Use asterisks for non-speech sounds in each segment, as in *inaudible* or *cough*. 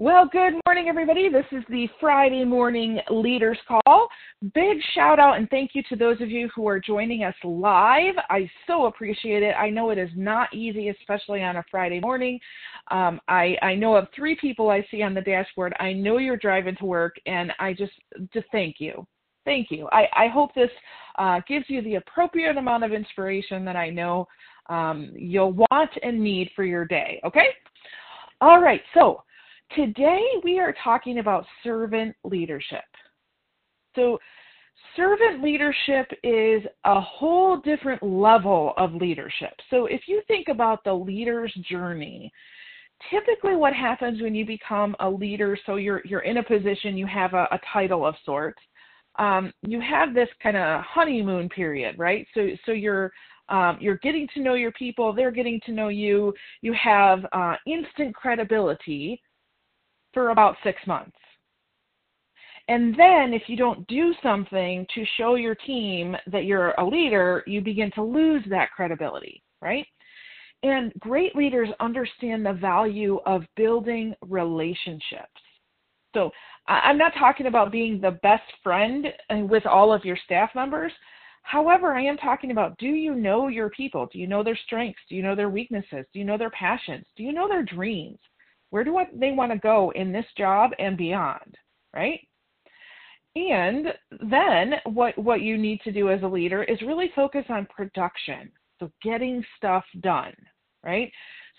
Well, good morning, everybody. This is the Friday morning leaders call. Big shout out and thank you to those of you who are joining us live. I so appreciate it. I know it is not easy, especially on a Friday morning. Um, I, I know of three people I see on the dashboard. I know you're driving to work, and I just just thank you. Thank you. I, I hope this uh, gives you the appropriate amount of inspiration that I know um, you'll want and need for your day. Okay? All right. So Today we are talking about servant leadership. So, servant leadership is a whole different level of leadership. So, if you think about the leader's journey, typically what happens when you become a leader, so you're you're in a position, you have a, a title of sorts. Um, you have this kind of honeymoon period, right? So so you're um, you're getting to know your people, they're getting to know you. You have uh, instant credibility for about six months. And then, if you don't do something to show your team that you're a leader, you begin to lose that credibility, right? And great leaders understand the value of building relationships. So, I'm not talking about being the best friend uh, with all of your staff members. However, I am talking about do you know your people? Do you know their strengths? Do you know their weaknesses? Do you know their passions? Do you know their dreams? Where do they want to go in this job and beyond, right? And then what, what you need to do as a leader is really focus on production. So getting stuff done, right?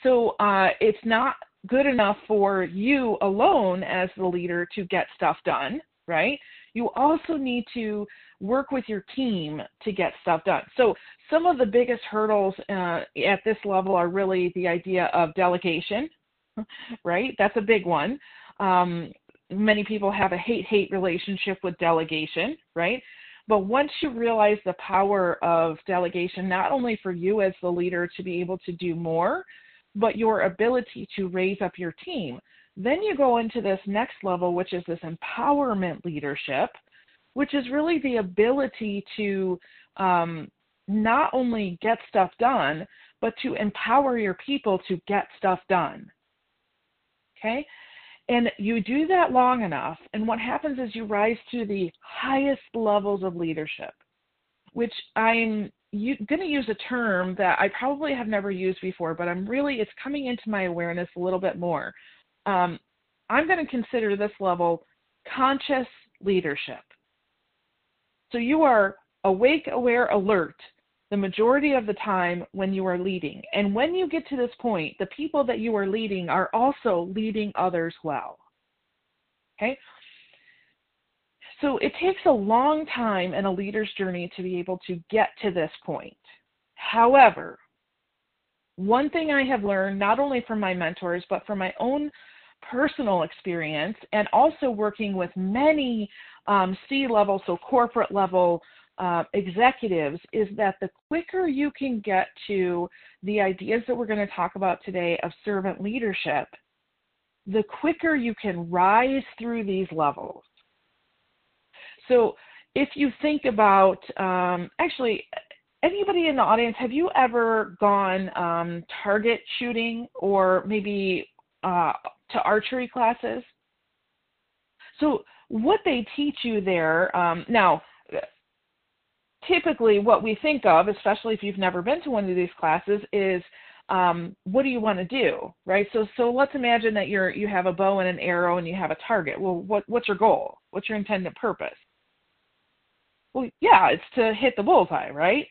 So uh, it's not good enough for you alone as the leader to get stuff done, right? You also need to work with your team to get stuff done. So some of the biggest hurdles uh, at this level are really the idea of delegation, *laughs* right? That's a big one. Um, many people have a hate hate relationship with delegation, right? But once you realize the power of delegation, not only for you as the leader to be able to do more, but your ability to raise up your team, then you go into this next level, which is this empowerment leadership, which is really the ability to um, not only get stuff done, but to empower your people to get stuff done. Okay? And you do that long enough, and what happens is you rise to the highest levels of leadership, which I'm going to use a term that I probably have never used before, but I'm really, it's coming into my awareness a little bit more. Um, I'm going to consider this level conscious leadership. So you are awake, aware, alert the majority of the time when you are leading. And when you get to this point, the people that you are leading are also leading others well. Okay? So it takes a long time in a leader's journey to be able to get to this point. However, one thing I have learned, not only from my mentors, but from my own personal experience, and also working with many um, C level, so corporate level uh, executives is that the quicker you can get to the ideas that we're going to talk about today of servant leadership, the quicker you can rise through these levels. So, if you think about, um, actually, anybody in the audience, have you ever gone um, target shooting or maybe uh, to archery classes? So, what they teach you there, um, now, typically what we think of, especially if you've never been to one of these classes, is um, what do you want to do, right? So, so let's imagine that you're you have a bow and an arrow and you have a target. Well, what what's your goal? What's your intended purpose? Well, yeah, it's to hit the bullseye, right?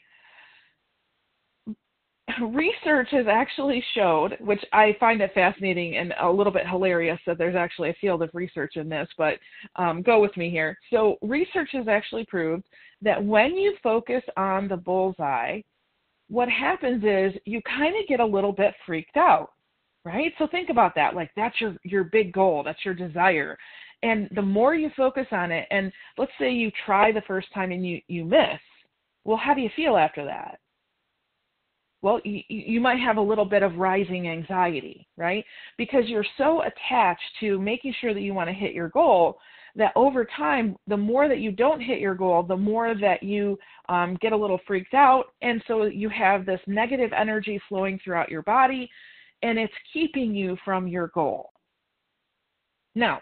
*laughs* Research has actually showed, which I find it fascinating and a little bit hilarious that there's actually a field of research in this, but um, go with me here. So, research has actually proved that when you focus on the bullseye, what happens is you kind of get a little bit freaked out, right? So think about that. Like that's your your big goal, that's your desire. And the more you focus on it, and let's say you try the first time and you you miss, well, how do you feel after that? Well, you, you might have a little bit of rising anxiety, right? Because you're so attached to making sure that you want to hit your goal that over time, the more that you don't hit your goal, the more that you um, get a little freaked out. And so you have this negative energy flowing throughout your body, and it's keeping you from your goal. Now,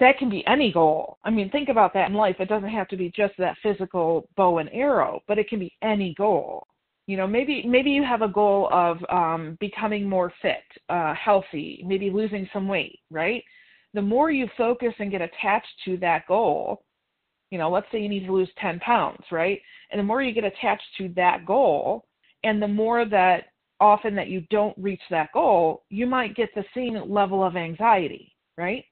that can be any goal. I mean, think about that in life. It doesn't have to be just that physical bow and arrow, but it can be any goal. You know, maybe maybe you have a goal of um, becoming more fit, uh, healthy, maybe losing some weight, right? The more you focus and get attached to that goal, you know, let's say you need to lose 10 pounds, right? And the more you get attached to that goal, and the more that often that you don't reach that goal, you might get the same level of anxiety, right?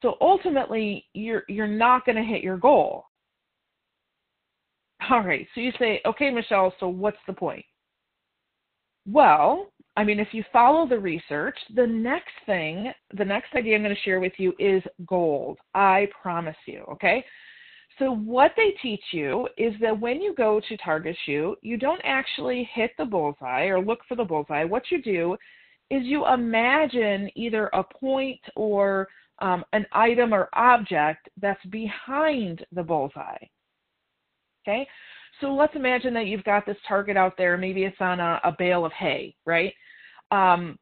So ultimately, you're you're not going to hit your goal. All right. So you say, okay, Michelle. So what's the point? Well, I mean, if you follow the research, the next thing, the next idea I'm going to share with you is gold. I promise you. Okay. So what they teach you is that when you go to target shoot, you don't actually hit the bullseye or look for the bullseye. What you do is you imagine either a point or um, an item or object that's behind the bullseye. Okay, so let's imagine that you've got this target out there. Maybe it's on a, a bale of hay, right? Um,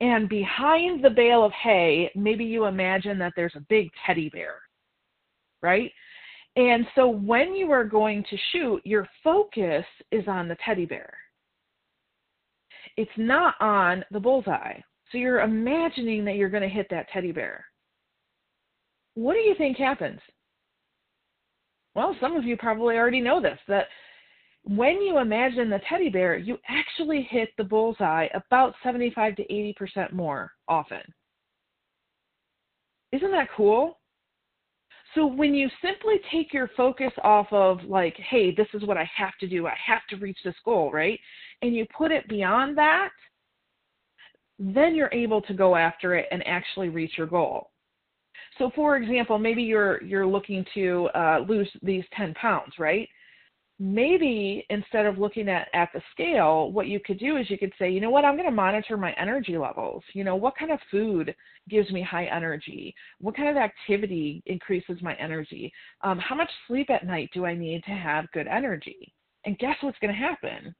and behind the bale of hay, maybe you imagine that there's a big teddy bear, right? And so when you are going to shoot, your focus is on the teddy bear. It's not on the bullseye. So you're imagining that you're going to hit that teddy bear. What do you think happens? Well, some of you probably already know this that when you imagine the teddy bear, you actually hit the bullseye about 75 to 80% more often. Isn't that cool? So when you simply take your focus off of like, hey, this is what I have to do, I have to reach this goal, right? And you put it beyond that, then you're able to go after it and actually reach your goal. So, for example, maybe you're you're looking to uh, lose these 10 pounds, right? Maybe instead of looking at at the scale, what you could do is you could say, you know what, I'm going to monitor my energy levels. You know, what kind of food gives me high energy? What kind of activity increases my energy? Um, how much sleep at night do I need to have good energy? And guess what's going to happen?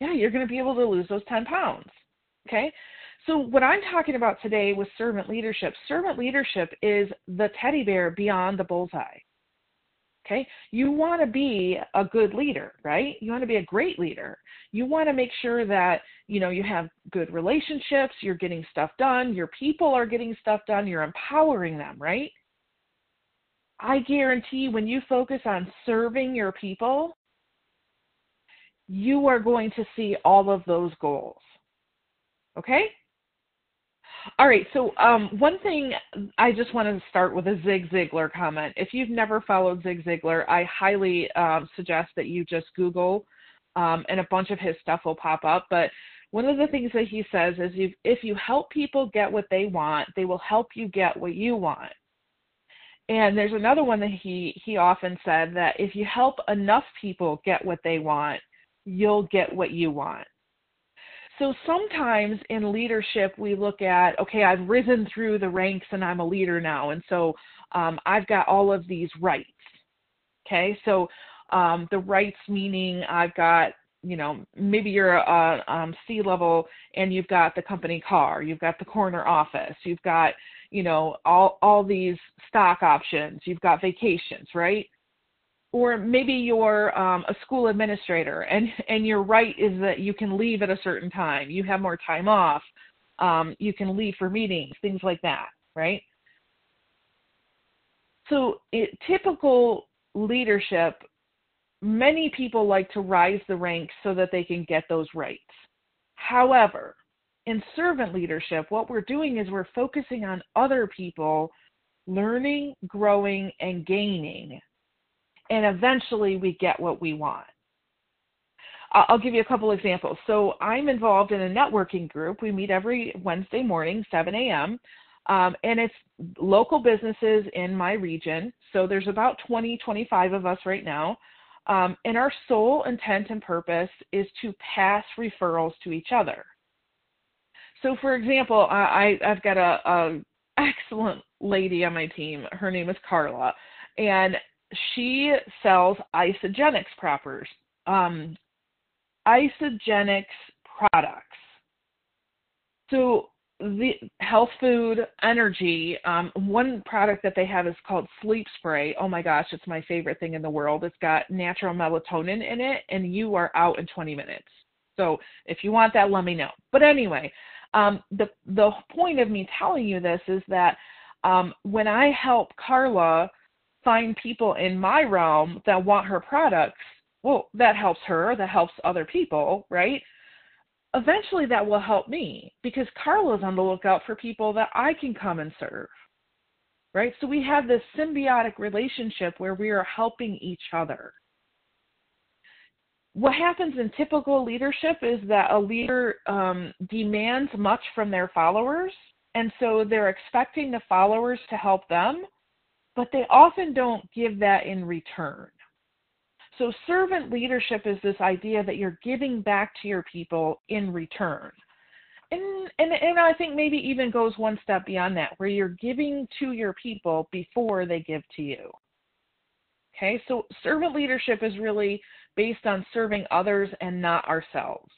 Yeah, you're going to be able to lose those 10 pounds. Okay? So, what I'm talking about today with servant leadership, servant leadership is the teddy bear beyond the bullseye. Okay? You want to be a good leader, right? You want to be a great leader. You want to make sure that, you know, you have good relationships, you're getting stuff done, your people are getting stuff done, you're empowering them, right? I guarantee when you focus on serving your people, you are going to see all of those goals. Okay? All right, so um, one thing I just wanted to start with a Zig Ziglar comment. If you've never followed Zig Ziglar, I highly um, suggest that you just Google, um, and a bunch of his stuff will pop up. But one of the things that he says is if, if you help people get what they want, they will help you get what you want. And there's another one that he, he often said that if you help enough people get what they want, you'll get what you want. So sometimes in leadership, we look at, okay, I've risen through the ranks and I'm a leader now. And so um, I've got all of these rights. Okay, so um, the rights meaning I've got, you know, maybe you're a, um, C level and you've got the company car, you've got the corner office, you've got, you know, all all these stock options, you've got vacations, right? Or maybe you're um, a school administrator and and your right is that you can leave at a certain time. You have more time off. Um, you can leave for meetings things like that right? So it, typical leadership many people like to rise the ranks so that they can get those rights. However in servant leadership what we're doing is we're focusing on other people learning growing and gaining and eventually we get what we want. I'll give you a couple examples. So I'm involved in a networking group. We meet every Wednesday morning, 7 a.m., um, and it's local businesses in my region. So there's about 20, 25 of us right now. Um, and our sole intent and purpose is to pass referrals to each other. So, for example, I, I've got a, a *laughs* excellent lady on my team. Her name is Carla, and she sells Isagenix proppers, um, Isagenix products. So the health food energy um, one product that they have is called sleep spray. Oh my gosh it's my favorite thing in the world. It's got natural melatonin in it and you are out in 20 minutes. So if you want that let me know. But anyway um, the the point of me telling you this is that um, when i help carla find people in my realm that want her products well that helps her that helps other people right eventually that will help me because Carla's on the lookout for people that I can come and serve. Right? So we have this symbiotic relationship where we are helping each other. What happens in typical leadership is that a leader um, demands much from their followers, and so they're expecting the followers to help them, but they often don't give that in return. So, servant leadership is this idea that you're giving back to your people in return. And, and, and I think maybe even goes one step beyond that, where you're giving to your people before they give to you. Okay, so servant leadership is really based on serving others and not ourselves.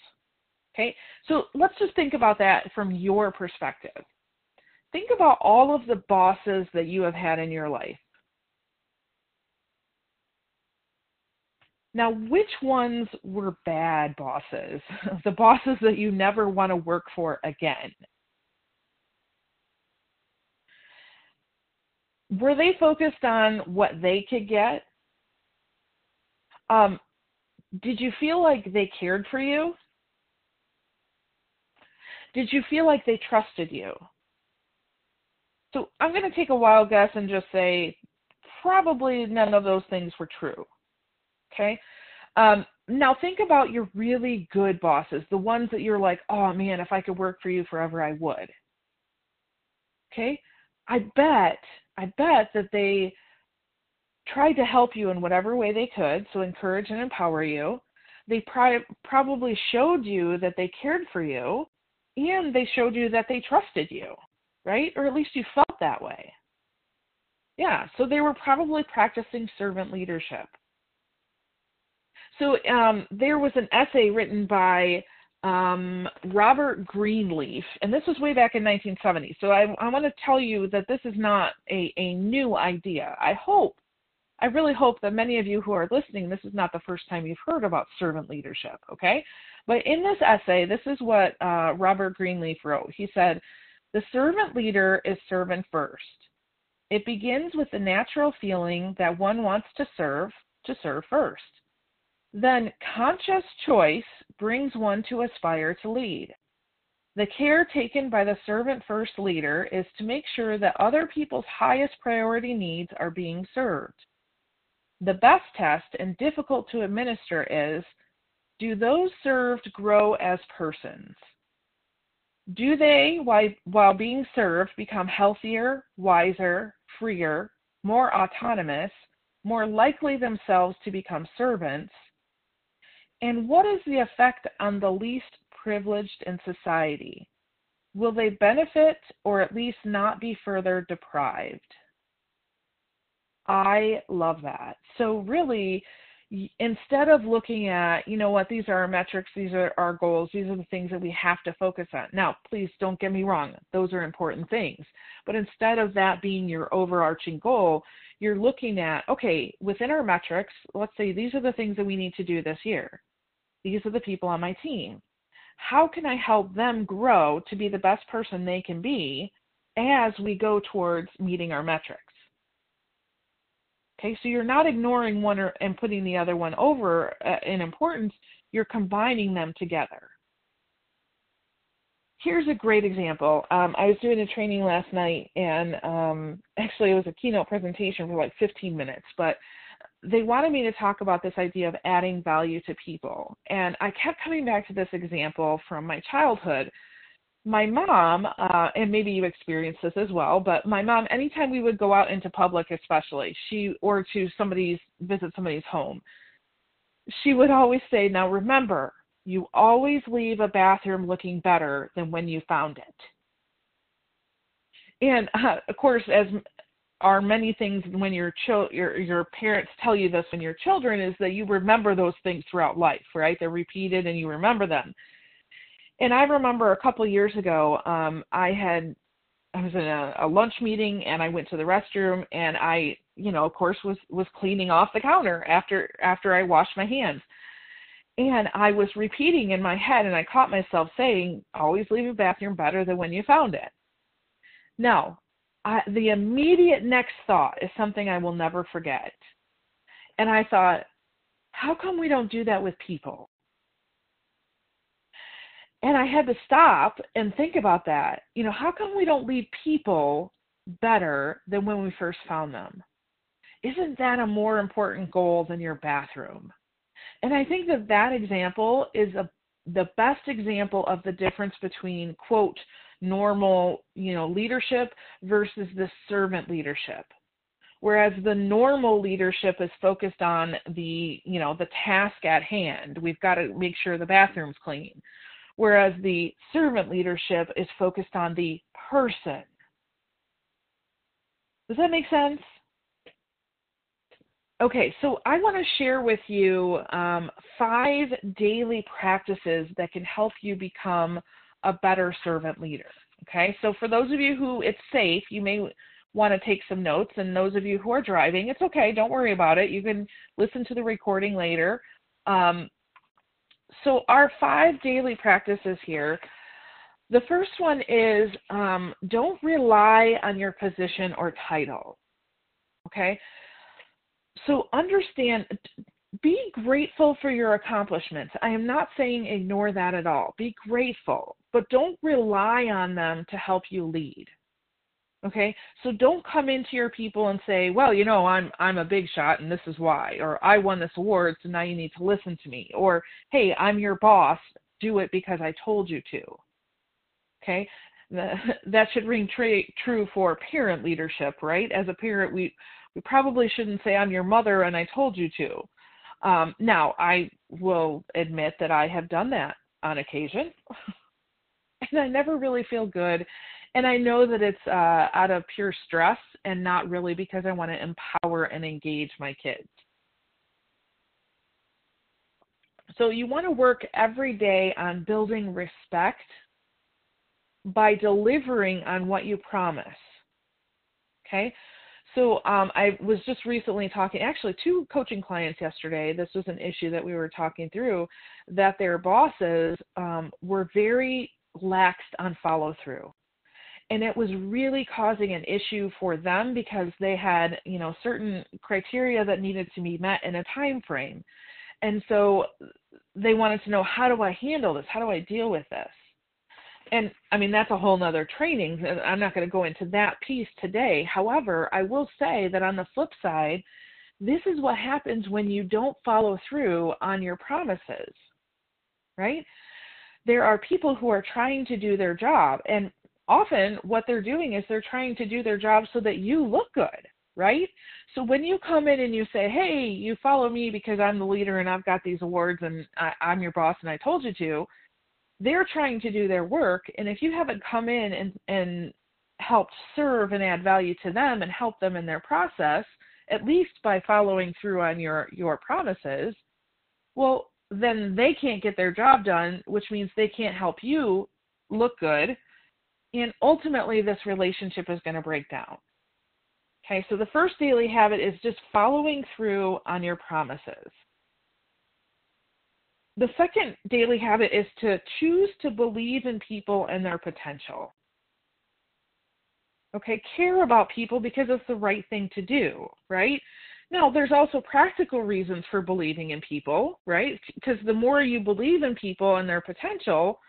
Okay, so let's just think about that from your perspective. Think about all of the bosses that you have had in your life. Now, which ones were bad bosses? *laughs* the bosses that you never want to work for again? Were they focused on what they could get? Um, did you feel like they cared for you? Did you feel like they trusted you? So I'm going to take a wild guess and just say probably none of those things were true. Okay. Um, now think about your really good bosses, the ones that you're like, oh man, if I could work for you forever, I would. Okay. I bet, I bet that they tried to help you in whatever way they could, so encourage and empower you. They pri- probably showed you that they cared for you, and they showed you that they trusted you, right? Or at least you felt that way. Yeah, so they were probably practicing servant leadership. So um, there was an essay written by um, Robert Greenleaf, and this was way back in 1970. So I, I want to tell you that this is not a, a new idea. I hope, I really hope that many of you who are listening, this is not the first time you've heard about servant leadership, okay? But in this essay, this is what uh, Robert Greenleaf wrote. He said, The servant leader is servant first. It begins with the natural feeling that one wants to serve, to serve first. Then conscious choice brings one to aspire to lead. The care taken by the servant first leader is to make sure that other people's highest priority needs are being served. The best test and difficult to administer is do those served grow as persons? Do they, while being served, become healthier, wiser, freer, more autonomous, more likely themselves to become servants, and what is the effect on the least privileged in society? Will they benefit or at least not be further deprived? I love that. So, really, instead of looking at, you know what, these are our metrics, these are our goals, these are the things that we have to focus on. Now, please don't get me wrong, those are important things. But instead of that being your overarching goal, you're looking at, okay, within our metrics, let's say these are the things that we need to do this year. These are the people on my team. How can I help them grow to be the best person they can be as we go towards meeting our metrics? Okay, so you're not ignoring one or, and putting the other one over uh, in importance, you're combining them together. Here's a great example. Um, I was doing a training last night, and um, actually, it was a keynote presentation for like 15 minutes, but they wanted me to talk about this idea of adding value to people. And I kept coming back to this example from my childhood. My mom, uh, and maybe you experienced this as well, but my mom, anytime we would go out into public, especially, she or to somebody's visit somebody's home, she would always say, "Now remember, you always leave a bathroom looking better than when you found it." And uh, of course, as are many things when your chil- your your parents tell you this when you're children is that you remember those things throughout life, right? They're repeated and you remember them. And I remember a couple years ago, um, I had I was in a, a lunch meeting and I went to the restroom and I, you know, of course was was cleaning off the counter after after I washed my hands. And I was repeating in my head and I caught myself saying, always leave a bathroom better than when you found it. Now, I, the immediate next thought is something I will never forget. And I thought, how come we don't do that with people? And I had to stop and think about that. You know, how come we don't leave people better than when we first found them? Isn't that a more important goal than your bathroom? And I think that that example is a, the best example of the difference between, quote, normal, you know, leadership versus the servant leadership. Whereas the normal leadership is focused on the, you know, the task at hand. We've got to make sure the bathroom's clean. Whereas the servant leadership is focused on the person. Does that make sense? Okay, so I want to share with you um, five daily practices that can help you become a better servant leader. Okay, so for those of you who it's safe, you may want to take some notes, and those of you who are driving, it's okay, don't worry about it. You can listen to the recording later. Um, so, our five daily practices here. The first one is um, don't rely on your position or title. Okay, so understand be grateful for your accomplishments. I am not saying ignore that at all. Be grateful, but don't rely on them to help you lead. Okay? So don't come into your people and say, "Well, you know, I'm I'm a big shot and this is why," or "I won this award, so now you need to listen to me," or "Hey, I'm your boss, do it because I told you to." Okay? *laughs* That should ring true for parent leadership, right? As a parent, we we probably shouldn't say, I'm your mother and I told you to. Um, now, I will admit that I have done that on occasion, *laughs* and I never really feel good. And I know that it's uh, out of pure stress and not really because I want to empower and engage my kids. So, you want to work every day on building respect by delivering on what you promise. Okay? So um, I was just recently talking, actually, two coaching clients yesterday. This was an issue that we were talking through that their bosses um, were very laxed on follow through. And it was really causing an issue for them because they had, you know, certain criteria that needed to be met in a time frame. And so they wanted to know how do I handle this? How do I deal with this? and I mean that's a whole nother training. I'm not going to go into that piece today. However, I will say that on the flip side, this is what happens when you don't follow through on your promises. Right? There are people who are trying to do their job and often what they're doing is they're trying to do their job so that you look good, right? So when you come in and you say, "Hey, you follow me because I'm the leader and I've got these awards and I, I'm your boss and I told you to," they're trying to do their work and if you haven't come in and and helped serve and add value to them and help them in their process at least by following through on your your promises well then they can't get their job done which means they can't help you look good and ultimately this relationship is going to break down okay so the first daily habit is just following through on your promises the second daily habit is to choose to believe in people and their potential. Okay, care about people because it's the right thing to do, right? Now, there's also practical reasons for believing in people, right? Because the more you believe in people and their potential,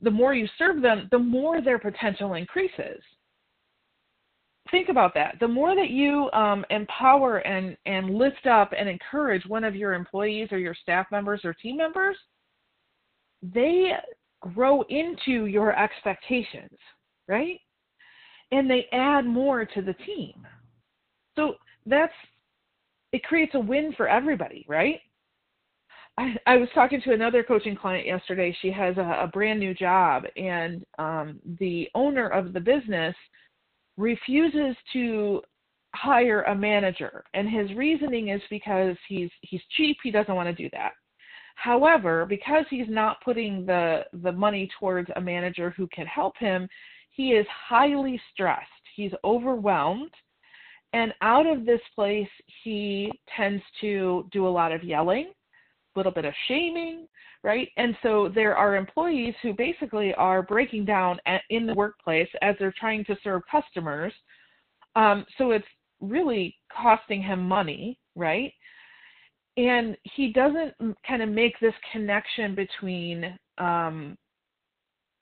the more you serve them, the more their potential increases think about that. The more that you um, empower and, and lift up and encourage one of your employees or your staff members or team members, they grow into your expectations, right? And they add more to the team. So that's, it creates a win for everybody, right? I, I was talking to another coaching client yesterday. She has a, a brand new job, and um, the owner of the business refuses to hire a manager and his reasoning is because he's he's cheap he doesn't want to do that However, because he's not putting the the money towards a manager who can help him, he is highly stressed. He's overwhelmed. And out of this place, he tends to do a lot of yelling, little bit of shaming, right? And so there are employees who basically are breaking down at, in the workplace as they're trying to serve customers. Um, so it's really costing him money, right? And he doesn't kind of make this connection between um,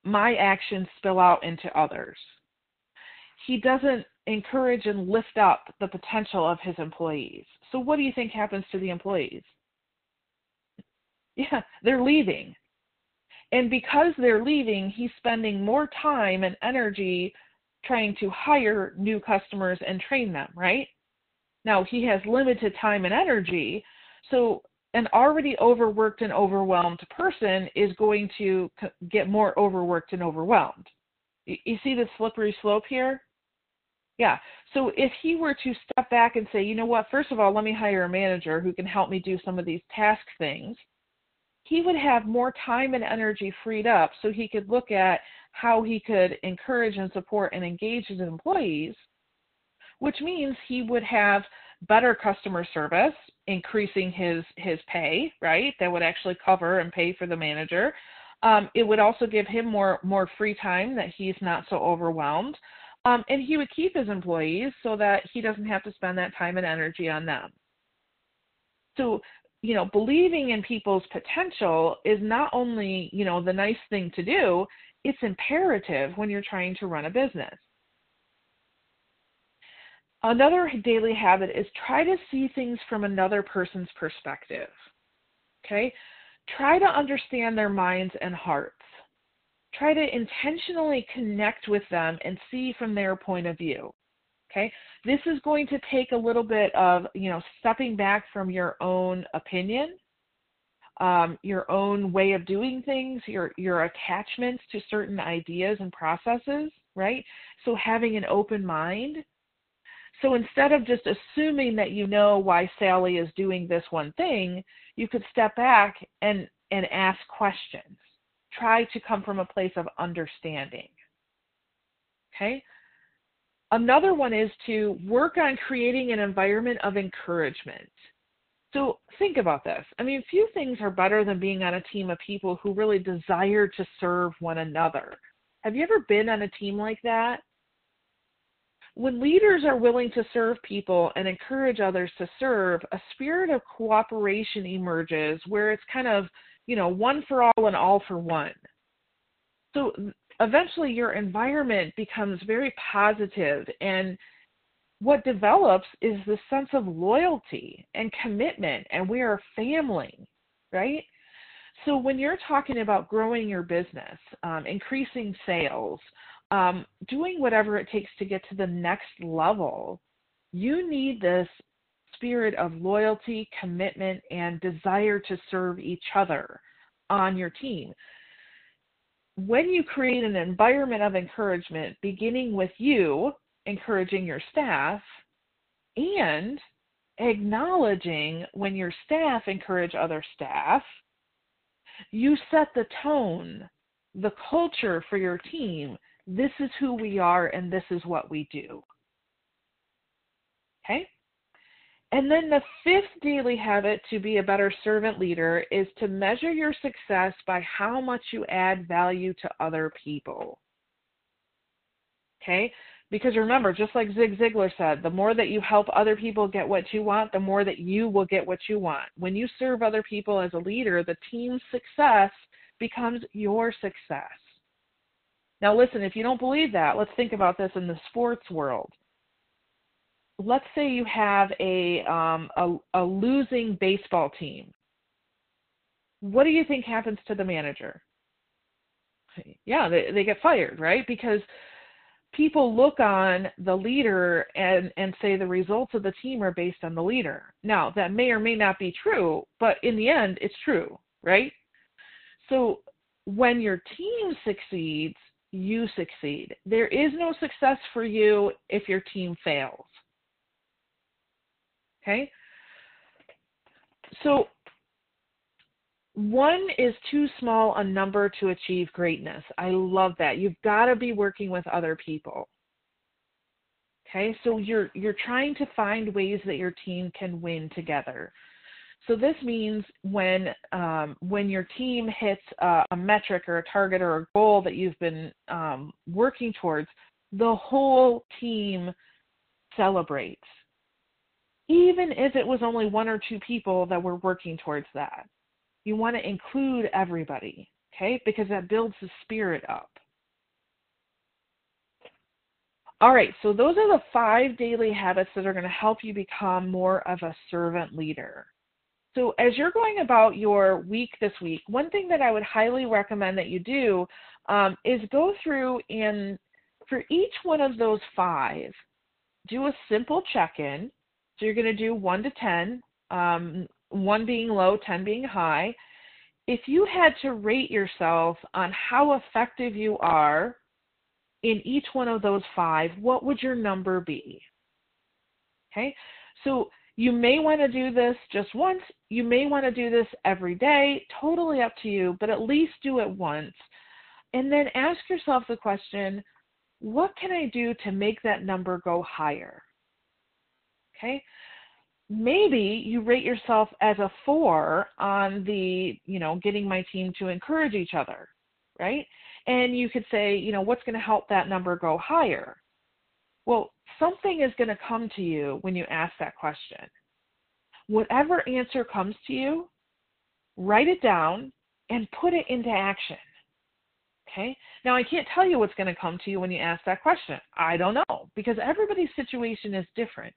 my actions spill out into others. He doesn't encourage and lift up the potential of his employees. So, what do you think happens to the employees? *laughs* Yeah, they're leaving. And because they're leaving, he's spending more time and energy trying to hire new customers and train them, right? Now, he has limited time and energy, so an already overworked and overwhelmed person is going to get more overworked and overwhelmed. You see the slippery slope here? Yeah. So if he were to step back and say, you know what, first of all, let me hire a manager who can help me do some of these task things, he would have more time and energy freed up so he could look at how he could encourage and support and engage his employees, which means he would have better customer service, increasing his his pay, right? That would actually cover and pay for the manager. Um, it would also give him more more free time that he's not so overwhelmed. Um, and he would keep his employees so that he doesn't have to spend that time and energy on them. So, you know, believing in people's potential is not only, you know, the nice thing to do, it's imperative when you're trying to run a business. Another daily habit is try to see things from another person's perspective. Okay? Try to understand their minds and hearts. Try to intentionally connect with them and see from their point of view. Okay? This is going to take a little bit of, you know, stepping back from your own opinion, um, your own way of doing things, your your attachments to certain ideas and processes, right? So having an open mind so instead of just assuming that you know why Sally is doing this one thing, you could step back and, and ask questions. Try to come from a place of understanding. Okay? Another one is to work on creating an environment of encouragement. So think about this. I mean, few things are better than being on a team of people who really desire to serve one another. Have you ever been on a team like that? When leaders are willing to serve people and encourage others to serve, a spirit of cooperation emerges where it's kind of, you know, one for all and all for one. So eventually your environment becomes very positive and what develops is the sense of loyalty and commitment and we are family, right? So when you're talking about growing your business, um, increasing sales, um, doing whatever it takes to get to the next level, you need this spirit of loyalty, commitment, and desire to serve each other on your team. When you create an environment of encouragement, beginning with you encouraging your staff and acknowledging when your staff encourage other staff, you set the tone, the culture for your team this is who we are and this is what we do. Okay? And then the fifth daily habit to be a better servant leader is to measure your success by how much you add value to other people. Okay? Because remember, just like Zig Ziglar said, the more that you help other people get what you want, the more that you will get what you want. When you serve other people as a leader, the team's success becomes your success. Now, listen, if you don't believe that, let's think about this in the sports world. Let's say you have a, um, a, a losing baseball team. What do you think happens to the manager? Yeah, they, they get fired, right? Because people look on the leader and, and say the results of the team are based on the leader. Now, that may or may not be true, but in the end, it's true, right? So when your team succeeds, you succeed. There is no success for you if your team fails. Okay? So, one is too small a number to achieve greatness. I love that. You've got to be working with other people. Okay, so you're you're trying to find ways that your team can win together. So this means when um, when your team hits a, a, metric or a target or a goal that you've been um, working towards, the whole team celebrates, even if it was only one or two people that were working towards that. You want to include everybody, okay? Because that builds the spirit up. All right, so those are the five daily habits that are going to help you become more of a servant leader. So, as you're going about your week this week, one thing that I would highly recommend that you do um, is go through and for each one of those five, do a simple check in. So, you're going to do one to 10, um, one being low, 10 being high. If you had to rate yourself on how effective you are in each one of those five, what would your number be? Okay, so you may want to do this just once. You may want to do this every day, totally up to you, but at least do it once. And then ask yourself the question what can I do to make that number go higher? Okay, maybe you rate yourself as a four on the, you know, getting my team to encourage each other, right? And you could say, you know, what's going to help that number go higher? Well, something is going to come to you when you ask that question. Whatever answer comes to you, write it down and put it into action. Okay? Now, I can't tell you what's going to come to you when you ask that question. I don't know because everybody's situation is different.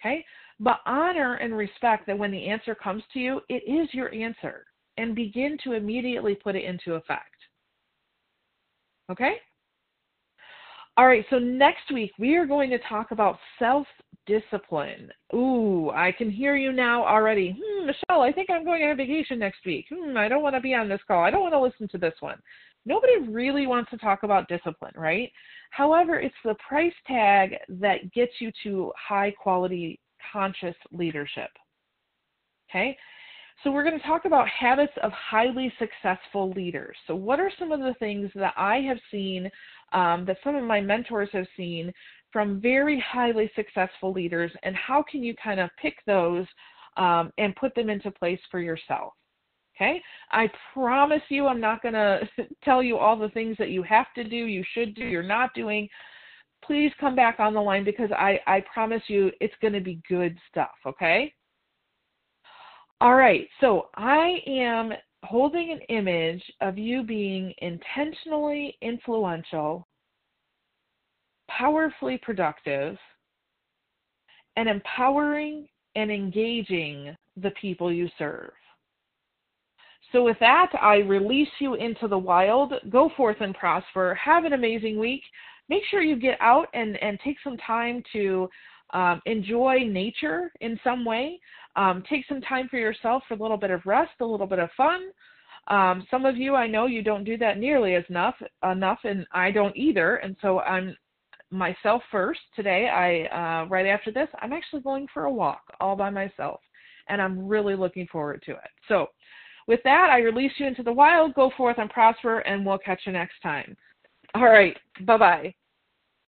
Okay? But honor and respect that when the answer comes to you, it is your answer and begin to immediately put it into effect. Okay? All right, so next week we are going to talk about self discipline. Ooh, I can hear you now already. Hmm, Michelle, I think I'm going on vacation next week. Hmm, I don't want to be on this call. I don't want to listen to this one. Nobody really wants to talk about discipline, right? However, it's the price tag that gets you to high quality conscious leadership. Okay? So, we're going to talk about habits of highly successful leaders. So, what are some of the things that I have seen, um, that some of my mentors have seen from very highly successful leaders, and how can you kind of pick those um, and put them into place for yourself? Okay? I promise you, I'm not going *laughs* to tell you all the things that you have to do, you should do, you're not doing. Please come back on the line because I, I promise you it's going to be good stuff, okay? All right, so I am holding an image of you being intentionally influential, powerfully productive, and empowering and engaging the people you serve. So, with that, I release you into the wild. Go forth and prosper. Have an amazing week. Make sure you get out and, and take some time to um, enjoy nature in some way. Um, take some time for yourself for a little bit of rest, a little bit of fun. Um, some of you, I know you don't do that nearly as enough, enough, and I don't either. And so I'm myself first today. I uh, right after this, I'm actually going for a walk all by myself, and I'm really looking forward to it. So, with that, I release you into the wild. Go forth and prosper, and we'll catch you next time. All right. Bye bye.